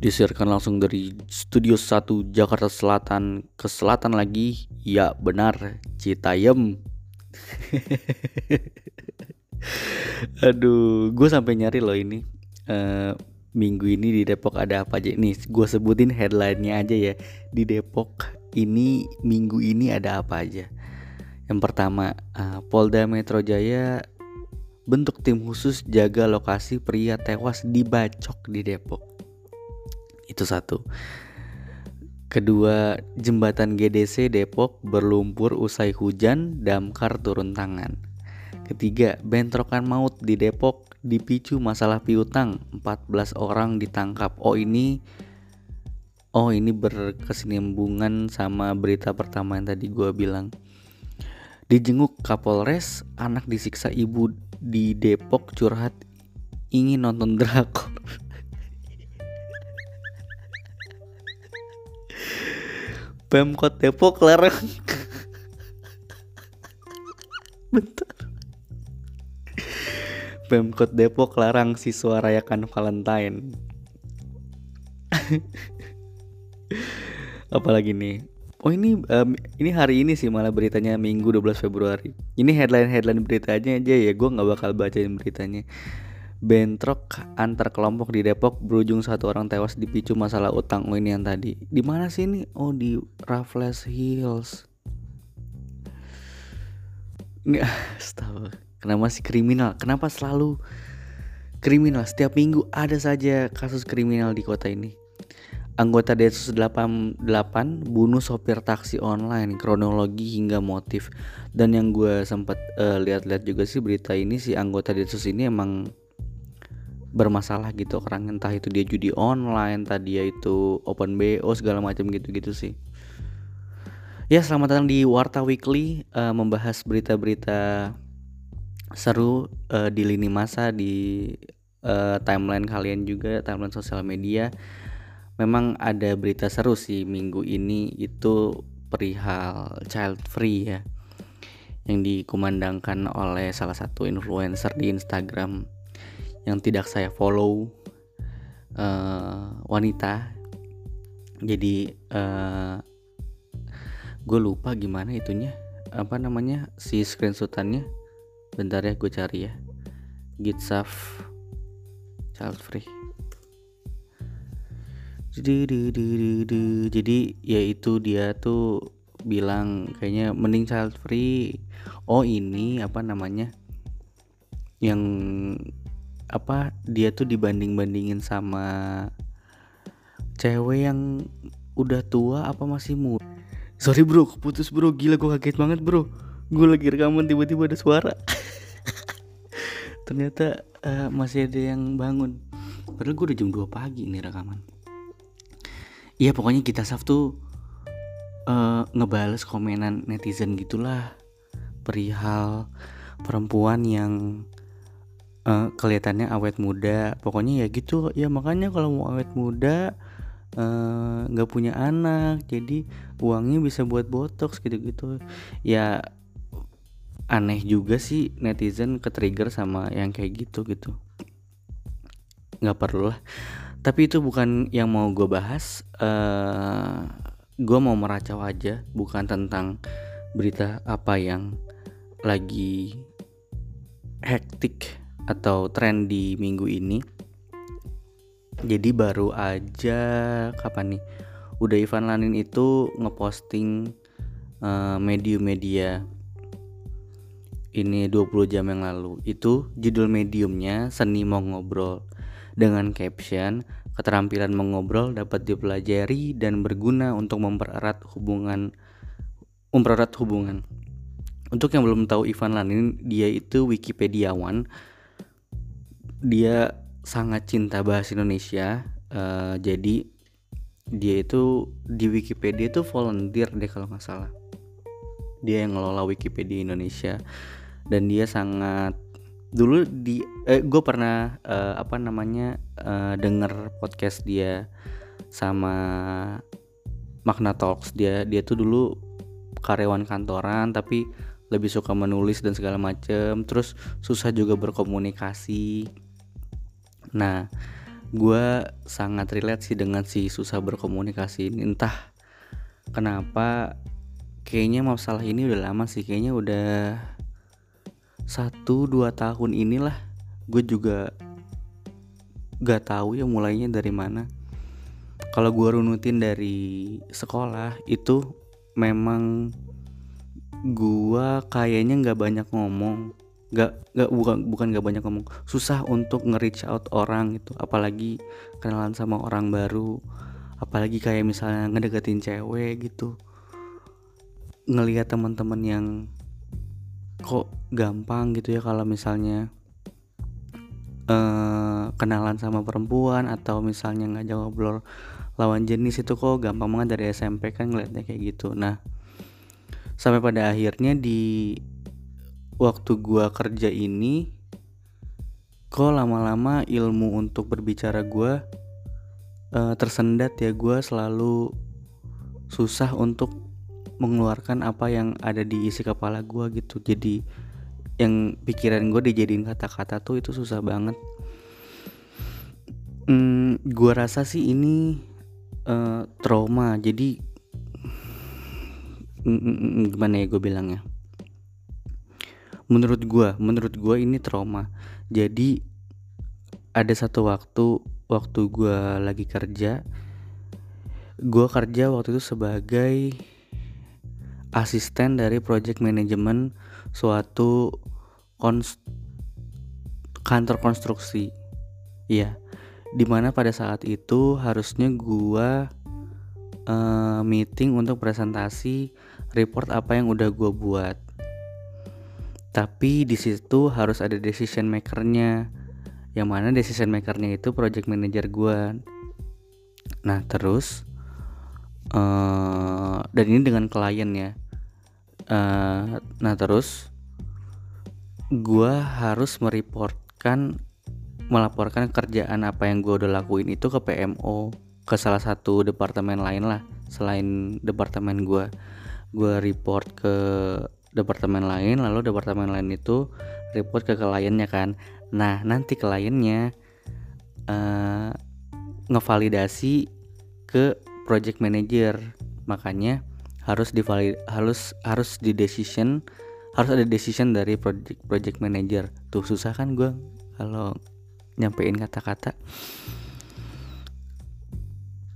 Disiarkan langsung dari Studio 1 Jakarta Selatan ke selatan lagi. Ya benar Citayam Aduh gue sampai nyari loh ini. Uh, Minggu ini di Depok ada apa aja? Nih gue sebutin headline-nya aja ya. Di Depok ini minggu ini ada apa aja? Yang pertama uh, Polda Metro Jaya bentuk tim khusus jaga lokasi pria tewas dibacok di Depok itu satu. Kedua, jembatan GDC Depok berlumpur usai hujan, damkar turun tangan. Ketiga, bentrokan maut di Depok dipicu masalah piutang, 14 orang ditangkap. Oh ini Oh ini berkesinambungan sama berita pertama yang tadi gue bilang. Dijenguk Kapolres, anak disiksa ibu di Depok curhat ingin nonton drakor. Pemkot Depok larang Bentar Pemkot Depok larang siswa rayakan Valentine Apalagi nih Oh ini um, ini hari ini sih malah beritanya Minggu 12 Februari. Ini headline-headline beritanya aja ya, gue nggak bakal bacain beritanya. Bentrok antar kelompok di Depok berujung satu orang tewas dipicu masalah utang. Oh ini yang tadi. Di mana sih ini? Oh di Raffles Hills. Nggak, tahu. Kenapa sih kriminal? Kenapa selalu kriminal? Setiap minggu ada saja kasus kriminal di kota ini. Anggota Densus 88 bunuh sopir taksi online, kronologi hingga motif. Dan yang gue sempat uh, lihat-lihat juga sih berita ini si anggota Densus ini emang bermasalah gitu orang entah itu dia judi online tadi ya itu open bo segala macam gitu-gitu sih. Ya selamat datang di Warta Weekly uh, membahas berita-berita seru uh, di lini masa di uh, timeline kalian juga timeline sosial media. Memang ada berita seru sih minggu ini itu perihal child free ya yang dikumandangkan oleh salah satu influencer di Instagram yang tidak saya follow uh, wanita. Jadi uh, eh, gue lupa gimana itunya apa namanya si screenshotannya. Bentar ya gue cari ya. Gitsaf child free. Jadi ya itu dia tuh bilang kayaknya mending child free. Oh ini apa namanya yang apa dia tuh dibanding bandingin sama cewek yang udah tua apa masih muda sorry bro. Putus bro. Gila gue kaget banget bro. Gue lagi rekaman tiba-tiba ada suara. Ternyata uh, masih ada yang bangun. Padahal gue udah jam 2 pagi nih rekaman. Iya pokoknya kita saf tuh uh, ngebales komenan netizen gitulah. Perihal perempuan yang uh, kelihatannya awet muda. Pokoknya ya gitu. Ya makanya kalau mau awet muda eh, nggak uh, punya anak jadi uangnya bisa buat botox gitu-gitu. Ya aneh juga sih netizen ke trigger sama yang kayak gitu gitu. Nggak perlu lah. Tapi itu bukan yang mau gue bahas. Uh, eh, gue mau meracau aja bukan tentang berita apa yang lagi hektik atau tren di minggu ini. Jadi baru aja kapan nih? Udah Ivan Lanin itu ngeposting uh, medium-media ini 20 jam yang lalu. Itu judul mediumnya seni mau ngobrol. Dengan caption keterampilan mengobrol dapat dipelajari dan berguna untuk mempererat hubungan mempererat hubungan. Untuk yang belum tahu Ivan Lanin dia itu Wikipediawan dia sangat cinta bahasa Indonesia uh, jadi dia itu di Wikipedia itu volunteer deh kalau nggak salah. Dia yang ngelola Wikipedia Indonesia dan dia sangat dulu di eh, gue pernah uh, apa namanya uh, denger podcast dia sama Magna Talks. Dia dia tuh dulu karyawan kantoran tapi lebih suka menulis dan segala macem. Terus susah juga berkomunikasi Nah, gue sangat relate sih dengan si susah berkomunikasi ini. Entah kenapa kayaknya masalah ini udah lama sih. Kayaknya udah satu dua tahun inilah gue juga gak tahu ya mulainya dari mana. Kalau gue runutin dari sekolah itu memang gue kayaknya nggak banyak ngomong nggak nggak bukan bukan nggak banyak ngomong. Susah untuk nge-reach out orang gitu. Apalagi kenalan sama orang baru. Apalagi kayak misalnya ngedeketin cewek gitu. Ngelihat teman-teman yang kok gampang gitu ya kalau misalnya uh, kenalan sama perempuan atau misalnya ngajak ngobrol lawan jenis itu kok gampang banget dari SMP kan ngeliatnya kayak gitu. Nah sampai pada akhirnya di waktu gua kerja ini kok lama-lama ilmu untuk berbicara gua uh, tersendat ya. Gua selalu susah untuk mengeluarkan apa yang ada di isi kepala gua gitu. Jadi yang pikiran gue dijadiin kata-kata tuh itu susah banget. Hmm, gue rasa sih ini uh, trauma. Jadi mm, mm, mm, gimana ya gue bilangnya menurut gue menurut gue ini trauma. Jadi ada satu waktu waktu gue lagi kerja gue kerja waktu itu sebagai asisten dari project management suatu konst kantor konstruksi. Iya. Di mana pada saat itu harusnya gue uh, meeting untuk presentasi report apa yang udah gue buat tapi di situ harus ada decision makernya. Yang mana decision makernya itu project manager gue nah terus uh, dan ini dengan klien ya. Uh, nah terus gue harus mereportkan melaporkan kerjaan apa yang gue udah lakuin itu ke PMO ke salah satu departemen lain lah selain departemen gue gue report ke departemen lain lalu departemen lain itu report ke kliennya kan. Nah nanti kliennya uh, ngevalidasi ke project manager. Makanya harus divalid harus harus di decision harus ada decision dari project project manager. Tuh susah kan gue kalau nyampein kata-kata.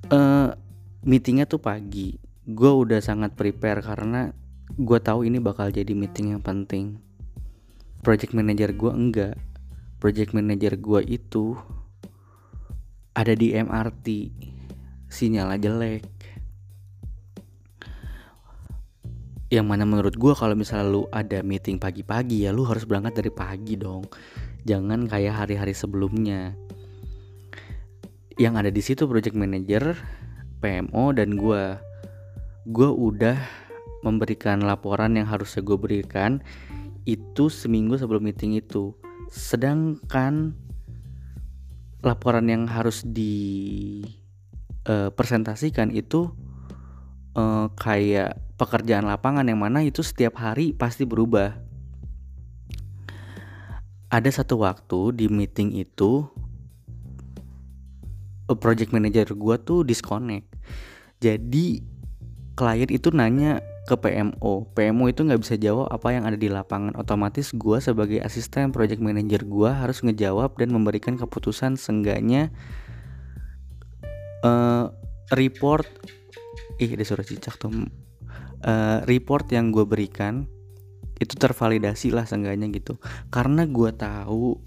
Uh, meetingnya tuh pagi. Gue udah sangat prepare karena gue tahu ini bakal jadi meeting yang penting. Project manager gue enggak. Project manager gue itu ada di MRT sinyalnya jelek yang mana menurut gue kalau misalnya lu ada meeting pagi-pagi ya lu harus berangkat dari pagi dong. Jangan kayak hari-hari sebelumnya. Yang ada di situ project manager PMO dan gue gue udah memberikan laporan yang harusnya gue berikan itu seminggu sebelum meeting itu. Sedangkan laporan yang harus eh, uh, itu uh, kayak pekerjaan lapangan yang mana itu setiap hari pasti berubah. Ada satu waktu di meeting itu uh, project manager gue tuh disconnect. Jadi klien itu nanya ke PMO PMO itu nggak bisa jawab apa yang ada di lapangan. Otomatis gue sebagai asisten project manager gue harus ngejawab dan memberikan keputusan sengganya uh, report ih ada suara cicak tuh uh, report yang gue berikan itu tervalidasi lah sengganya gitu. Karena gue tahu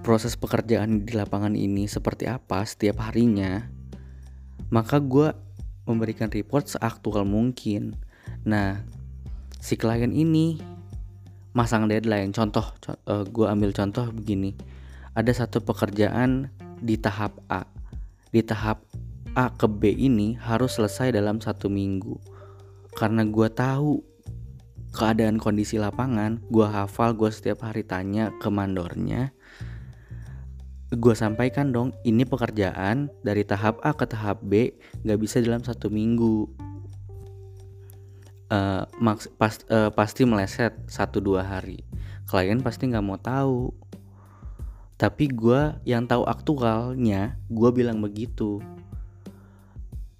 proses pekerjaan di lapangan ini seperti apa setiap harinya maka gue memberikan report seaktual mungkin Nah, si klien ini masang deadline. Contoh, co uh, eh, gue ambil contoh begini. Ada satu pekerjaan di tahap A. Di tahap A ke B ini harus selesai dalam satu minggu. Karena gue tahu keadaan kondisi lapangan, gue hafal, gue setiap hari tanya ke mandornya. Gue sampaikan dong, ini pekerjaan dari tahap A ke tahap B gak bisa dalam satu minggu uh, pas, uh, pasti meleset satu dua hari. Klien pasti nggak mau tahu. Tapi gue yang tahu aktualnya gue bilang begitu.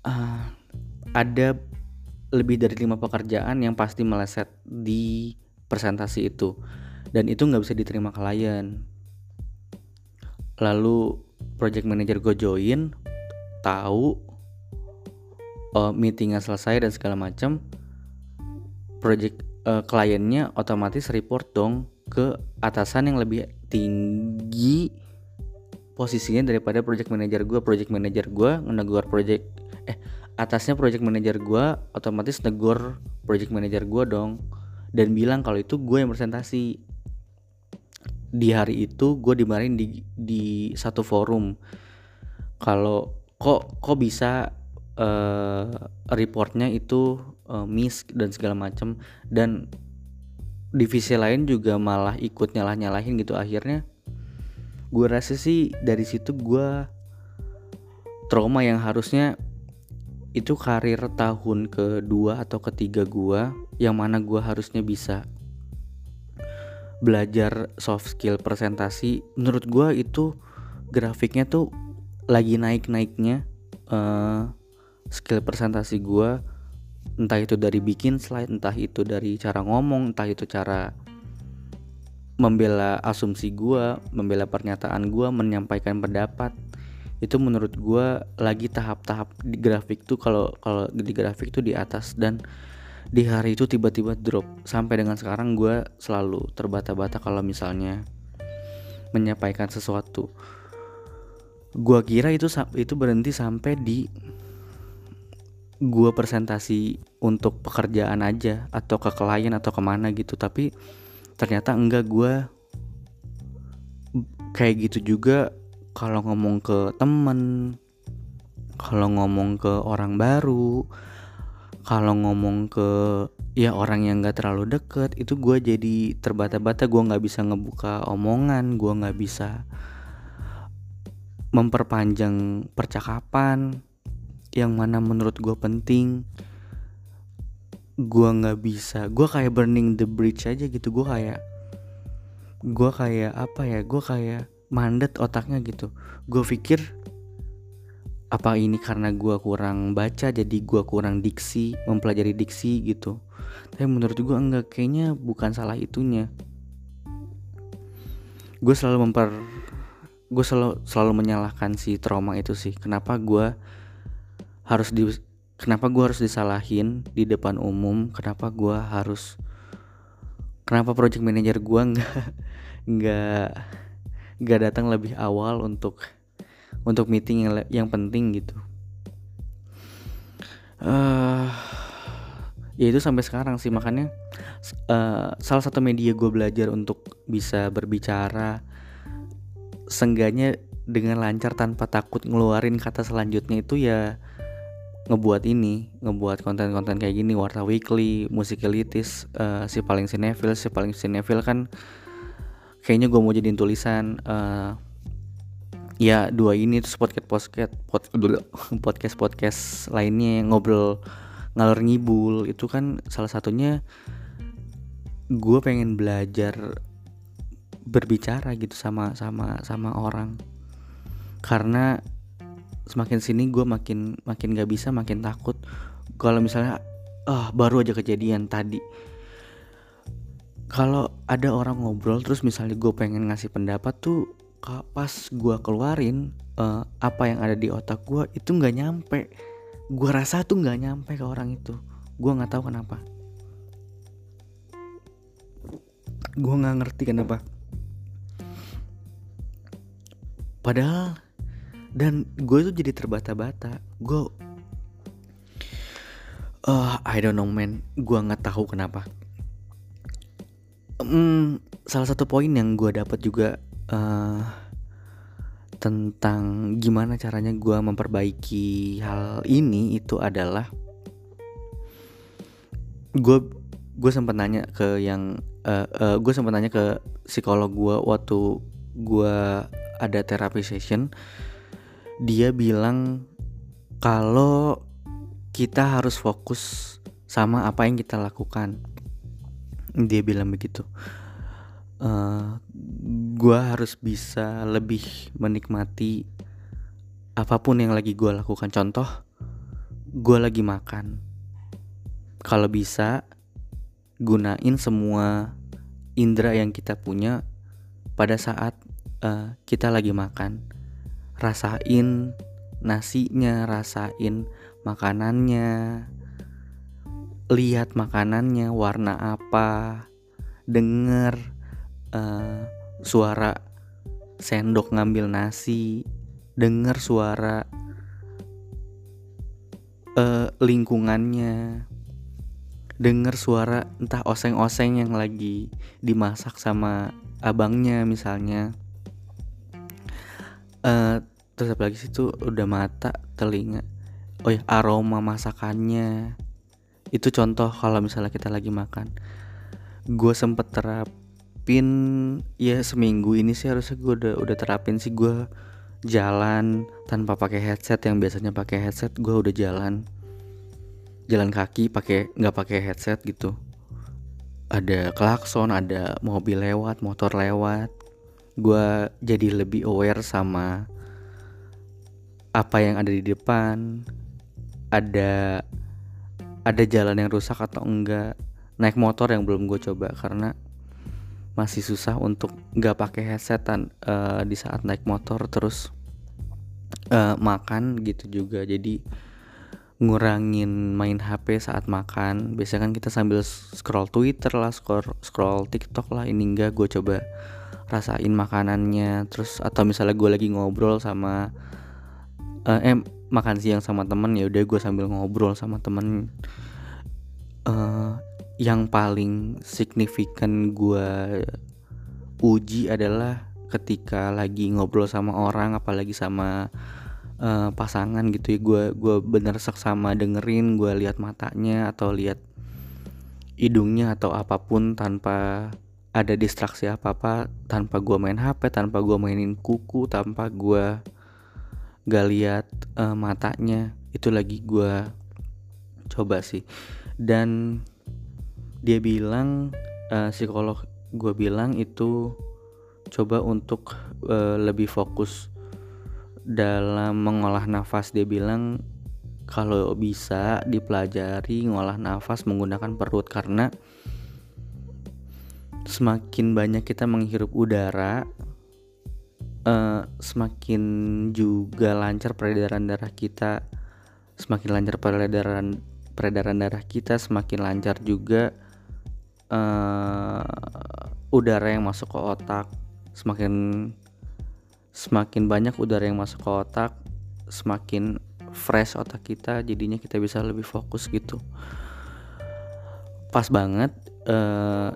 Uh, ada lebih dari lima pekerjaan yang pasti meleset di presentasi itu. Dan itu nggak bisa diterima klien. Lalu project manager gue join tahu uh, meetingnya selesai dan segala macam project uh, kliennya otomatis report dong ke atasan yang lebih tinggi posisinya daripada project manager gue project manager gue negor project eh atasnya project manager gue otomatis negor project manager gue dong. Dan bilang kalau itu gue yang presentasi. Di hari itu gue dimarahin di di satu forum. Kalau kok kok bisa uh, reportnya itu uh, miss dan segala macam dan divisi lain juga malah ikut nyalah nyalahin gitu. Akhirnya gue rasa sih dari situ gue trauma yang harusnya itu karir tahun kedua atau ketiga gue yang mana gue harusnya bisa belajar soft skill presentasi. Menurut gue itu grafiknya tuh lagi naik naiknya uh, eh, skill presentasi gue entah itu dari bikin slide entah itu dari cara ngomong entah itu cara membela asumsi gue membela pernyataan gue menyampaikan pendapat. Itu menurut gue lagi tahap-tahap di grafik tuh kalau kalau di grafik tuh di atas dan di hari itu tiba-tiba drop. Sampai dengan sekarang gue selalu terbata-bata kalau misalnya menyampaikan sesuatu. Gue kira itu itu berhenti sampai di gue presentasi untuk pekerjaan aja atau ke klien atau ke mana gitu tapi ternyata enggak gue kayak gitu juga kalau ngomong ke temen kalau ngomong ke orang baru kalau ngomong ke ya orang yang gak terlalu deket itu gue jadi terbata-bata gue nggak bisa ngebuka omongan gue nggak bisa memperpanjang percakapan yang mana menurut gue penting gue nggak bisa. Gue kayak burning the bridge aja gitu. Gue kayak gue kayak apa ya? Gue kayak mandet otaknya gitu. Gue pikir apa ini karena gue kurang baca jadi gue kurang diksi mempelajari diksi gitu. Tapi menurut gue enggak. Kayaknya bukan salah itunya. Gue selalu memper gue selalu selalu menyalahkan si trauma itu sih. Kenapa gue harus di kenapa gue harus disalahin di depan umum? Kenapa gue harus kenapa project manager gue nggak nggak nggak datang lebih awal untuk untuk meeting yang yang penting gitu? Uh, ya itu sampai sekarang sih. Makanya uh, salah satu media gue belajar untuk bisa berbicara sengganya dengan lancar tanpa takut ngeluarin kata selanjutnya itu ya ngebuat ini ngebuat konten-konten kayak gini warta weekly musikalitis uh, si paling sinetfil si paling sinetfil kan kayaknya gue mau jadiin tulisan uh, ya dua ini tuh podcast podcast pod, podcast podcast lainnya yang ngobrol ngalor ngibul itu kan salah satunya gue pengen belajar berbicara gitu sama sama sama orang. Karena semakin sini gue makin makin gak bisa makin takut. Kalau misalnya ah oh, baru aja kejadian tadi. Kalau ada orang ngobrol terus misalnya gue pengen ngasih pendapat tuh pas gue keluarin uh, apa yang ada di otak gue itu nggak nyampe. Gue rasa tuh nggak nyampe ke orang itu. Gue nggak tahu kenapa. Gue nggak ngerti kenapa. Padahal dan gue tuh jadi terbata-bata. Gue uh, I don't know man. Gue nggak tahu kenapa. Hmm, salah satu poin yang gue dapat juga uh, tentang gimana caranya gue memperbaiki hal ini itu adalah gue gue sempat nanya ke yang uh, uh, gue sempat nanya ke psikolog gue waktu gue ada terapi session dia bilang kalau kita harus fokus sama apa yang kita lakukan. Dia bilang begitu. Uh, gue harus bisa lebih menikmati apa pun yang lagi gue lakukan. Contoh gue lagi makan. Kalau bisa gunain semua indera yang kita punya pada saat uh, kita lagi makan rasain nasinya rasain makanannya lihat makanannya warna apa denger uh, suara sendok ngambil nasi denger suara uh, lingkungannya denger suara entah oseng-oseng yang lagi dimasak sama abangnya misalnya. Uh, terus apa lagi situ udah mata telinga. Oh ya aroma masakannya. Itu contoh kalau misalnya kita lagi makan. Gue sempet terapin ya seminggu ini sih harusnya gue udah udah terapin sih. Gue jalan tanpa pakai headset yang biasanya pakai headset gue udah jalan. Jalan kaki pakai nggak pakai headset gitu. Ada klakson ada mobil lewat motor lewat. Gue jadi lebih aware sama apa yang ada di depan ada ada jalan yang rusak atau enggak naik motor yang belum gue coba karena masih susah untuk nggak pakai headsetan uh, di saat naik motor terus uh, makan gitu juga. Jadi ngurangin main HP saat makan. Biasanya kan kita sambil scroll Twitter lah scroll scroll TikTok lah ini enggak gue coba rasain makanannya. Terus atau misalnya gue lagi ngobrol sama uh, eh makan siang sama temen ya udah gue sambil ngobrol sama temen. Uh, yang paling signifikan gue uji adalah ketika lagi ngobrol sama orang apalagi sama uh, pasangan gitu ya. Gue gue bener seksama dengerin gue lihat matanya atau lihat hidungnya atau apa pun tanpa ada distraksi apa apa tanpa gue main hp tanpa gue mainin kuku tanpa gue gak lihat uh, matanya. Itu lagi gue coba sih. Dan dia bilang uh, psikolog gue bilang itu coba untuk uh, lebih fokus dalam mengolah nafas. Dia bilang kalau bisa dipelajari ngolah nafas menggunakan perut karena semakin banyak kita menghirup udara uh, semakin juga lancar peredaran darah kita semakin lancar peredaran peredaran darah kita semakin lancar juga uh, udara yang masuk ke otak semakin semakin banyak udara yang masuk ke otak semakin fresh otak kita jadinya kita bisa lebih fokus gitu. Pas banget uh,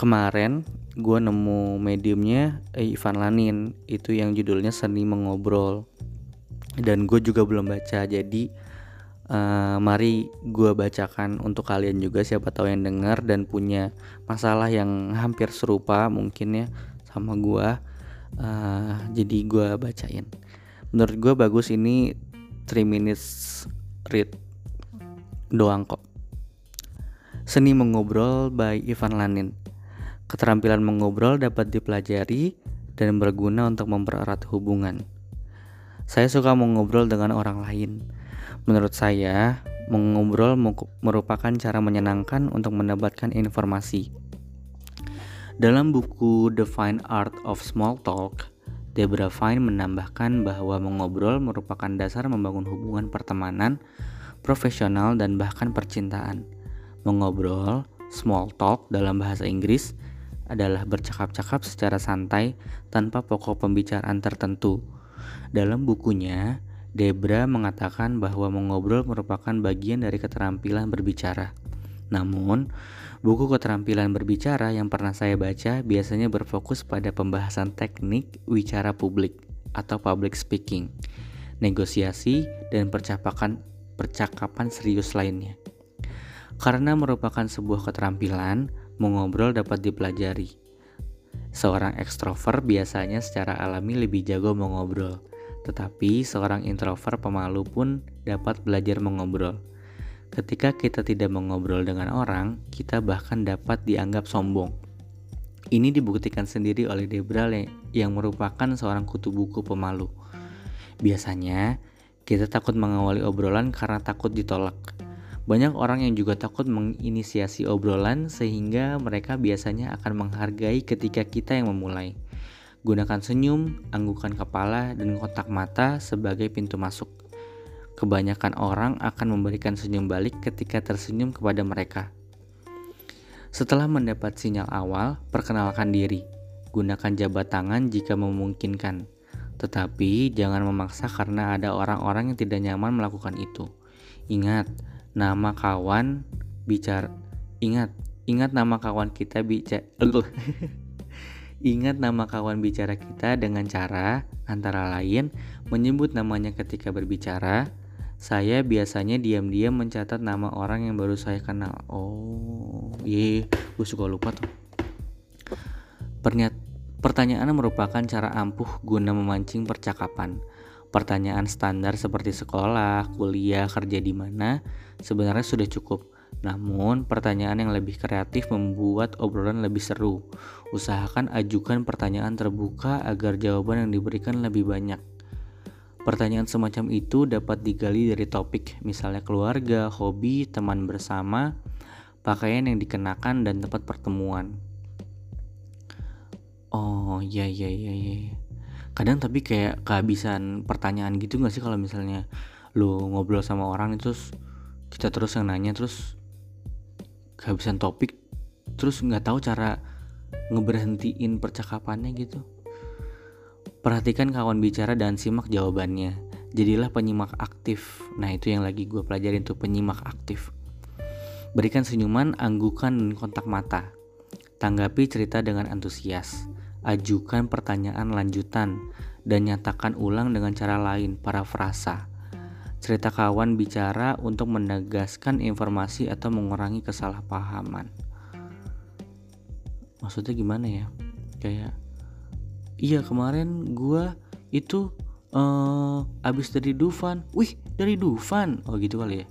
kemarin gue nemu mediumnya eh, Ivan Lanin. Itu yang judulnya seni mengobrol. Dan gue juga belum baca jadi uh, mari gue bacakan untuk kalian juga siapa tahu yang dengar dan punya masalah yang hampir serupa mungkin ya sama gue uh, jadi gue bacain. Menurut gue bagus ini 3 minutes read doang kok. Seni mengobrol by Ivan Lanin Keterampilan mengobrol dapat dipelajari dan berguna untuk mempererat hubungan. Saya suka mengobrol dengan orang lain. Menurut saya, mengobrol merupakan cara menyenangkan untuk mendapatkan informasi. Dalam buku The Fine Art of Small Talk, Debra Fine menambahkan bahwa mengobrol merupakan dasar membangun hubungan pertemanan, profesional, dan bahkan percintaan. Mengobrol, small talk dalam bahasa Inggris, adalah bercakap-cakap secara santai tanpa pokok pembicaraan tertentu. Dalam bukunya, Debra mengatakan bahwa mengobrol merupakan bagian dari keterampilan berbicara. Namun, buku keterampilan berbicara yang pernah saya baca biasanya berfokus pada pembahasan teknik wicara publik atau public speaking, negosiasi, dan percakapan percakapan serius lainnya. Karena merupakan sebuah keterampilan, mengobrol dapat dipelajari. Seorang ekstrovert biasanya secara alami lebih jago mengobrol, tetapi seorang introvert pemalu pun dapat belajar mengobrol. Ketika kita tidak mengobrol dengan orang, kita bahkan dapat dianggap sombong. Ini dibuktikan sendiri oleh Debra yang merupakan seorang kutu buku pemalu. Biasanya, kita takut mengawali obrolan karena takut ditolak. Banyak orang yang juga takut menginisiasi obrolan sehingga mereka biasanya akan menghargai ketika kita yang memulai. Gunakan senyum, anggukan kepala, dan kontak mata sebagai pintu masuk. Kebanyakan orang akan memberikan senyum balik ketika tersenyum kepada mereka. Setelah mendapat sinyal awal, perkenalkan diri. Gunakan jabat tangan jika memungkinkan. Tetapi jangan memaksa karena ada orang-orang yang tidak nyaman melakukan itu. Ingat, nama kawan bicara ingat, ingat nama kawan kita bicara Ingat nama kawan bicara kita dengan cara antara lain menyebut namanya ketika berbicara, saya biasanya diam-diam mencatat nama orang yang baru saya kenal. Oh, iya, gue suka lupa tuh. Pernyat pertanyaan merupakan cara ampuh guna memancing percakapan. Pertanyaan standar seperti sekolah, kuliah, kerja di mana sebenarnya sudah cukup. Namun, pertanyaan yang lebih kreatif membuat obrolan lebih seru. Usahakan ajukan pertanyaan terbuka agar jawaban yang diberikan lebih banyak. Pertanyaan semacam itu dapat digali dari topik, misalnya keluarga, hobi, teman bersama, pakaian yang dikenakan, dan tempat pertemuan. Oh iya iya iya iya. Kadang tapi kayak kehabisan pertanyaan gitu gak sih kalau misalnya lu ngobrol sama orang itu terus kita terus yang nanya terus kehabisan topik terus nggak tahu cara ngeberhentiin percakapannya gitu. Perhatikan kawan bicara dan simak jawabannya. Jadilah penyimak aktif. Nah, itu yang lagi gue pelajarin tuh penyimak aktif. Berikan senyuman, anggukan kontak mata. Tanggapi cerita dengan antusias. Ajukan pertanyaan lanjutan dan nyatakan ulang dengan cara lain, para frasa. Cerita kawan bicara untuk menegaskan informasi atau mengurangi kesalahpahaman. Maksudnya gimana ya? Kayak iya kemarin gue itu uh, abis dari Dufan wih dari Dufan oh gitu kali ya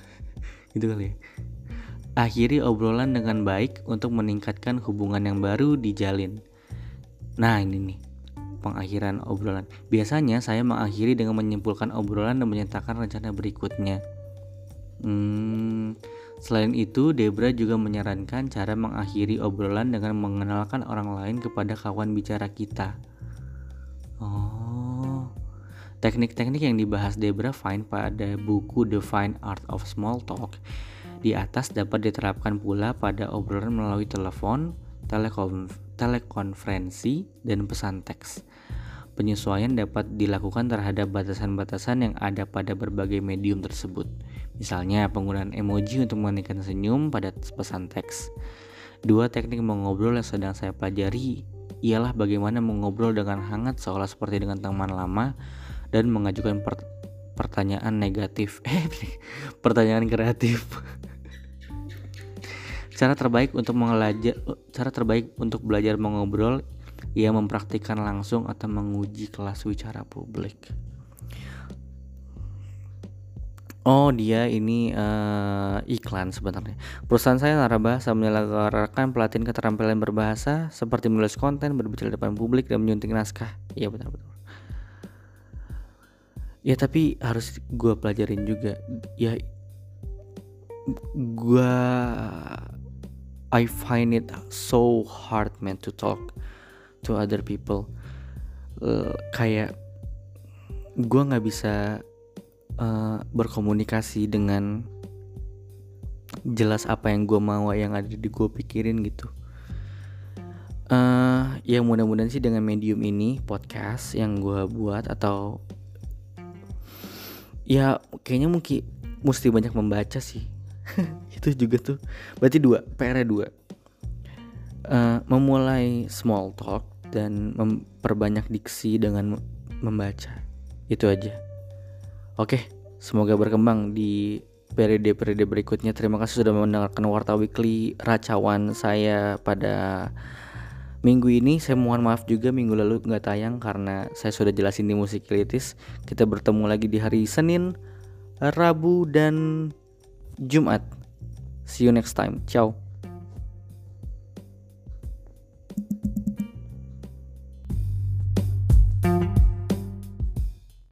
gitu kali ya akhiri obrolan dengan baik untuk meningkatkan hubungan yang baru dijalin nah ini nih pengakhiran obrolan. Biasanya saya mengakhiri dengan menyimpulkan obrolan dan menyatakan rencana berikutnya. Hmm, Selain itu, Debra juga menyarankan cara mengakhiri obrolan dengan mengenalkan orang lain kepada kawan bicara kita. Oh, teknik-teknik yang dibahas Debra Fine pada buku The Fine Art of Small Talk. Di atas dapat diterapkan pula pada obrolan melalui telepon, telekonf telekonferensi, dan pesan teks. Penyesuaian dapat dilakukan terhadap batasan-batasan yang ada pada berbagai medium tersebut. Misalnya penggunaan emoji untuk mengenakan senyum pada pesan teks. Dua teknik mengobrol yang sedang saya pelajari ialah bagaimana mengobrol dengan hangat seolah seperti dengan teman lama dan mengajukan per pertanyaan negatif. Eh, pertanyaan kreatif. Cara terbaik untuk mengelajar cara terbaik untuk belajar mengobrol ia mempraktikkan langsung atau menguji kelas wicara publik. Oh dia ini uh, iklan sebenarnya. Perusahaan saya Narabahasa menyelenggarakan pelatihan keterampilan berbahasa seperti menulis konten, berbicara depan publik dan menyunting naskah. Iya betul. Ya tapi harus gue pelajarin juga. Ya gue I find it so hard man to talk to other people. Uh, kayak gue nggak bisa uh, berkomunikasi dengan jelas apa yang gue mau yang ada di gue pikirin gitu uh, ya mudah-mudahan sih dengan medium ini podcast yang gue buat atau ya kayaknya mungkin mesti banyak membaca sih itu juga tuh berarti dua PR dua uh, memulai small talk dan memperbanyak diksi dengan membaca itu aja Oke, semoga berkembang di periode-periode berikutnya. Terima kasih sudah mendengarkan Warta Weekly Racawan saya pada minggu ini. Saya mohon maaf juga minggu lalu nggak tayang karena saya sudah jelasin di Musikilitis. Kita bertemu lagi di hari Senin, Rabu, dan Jumat. See you next time. Ciao.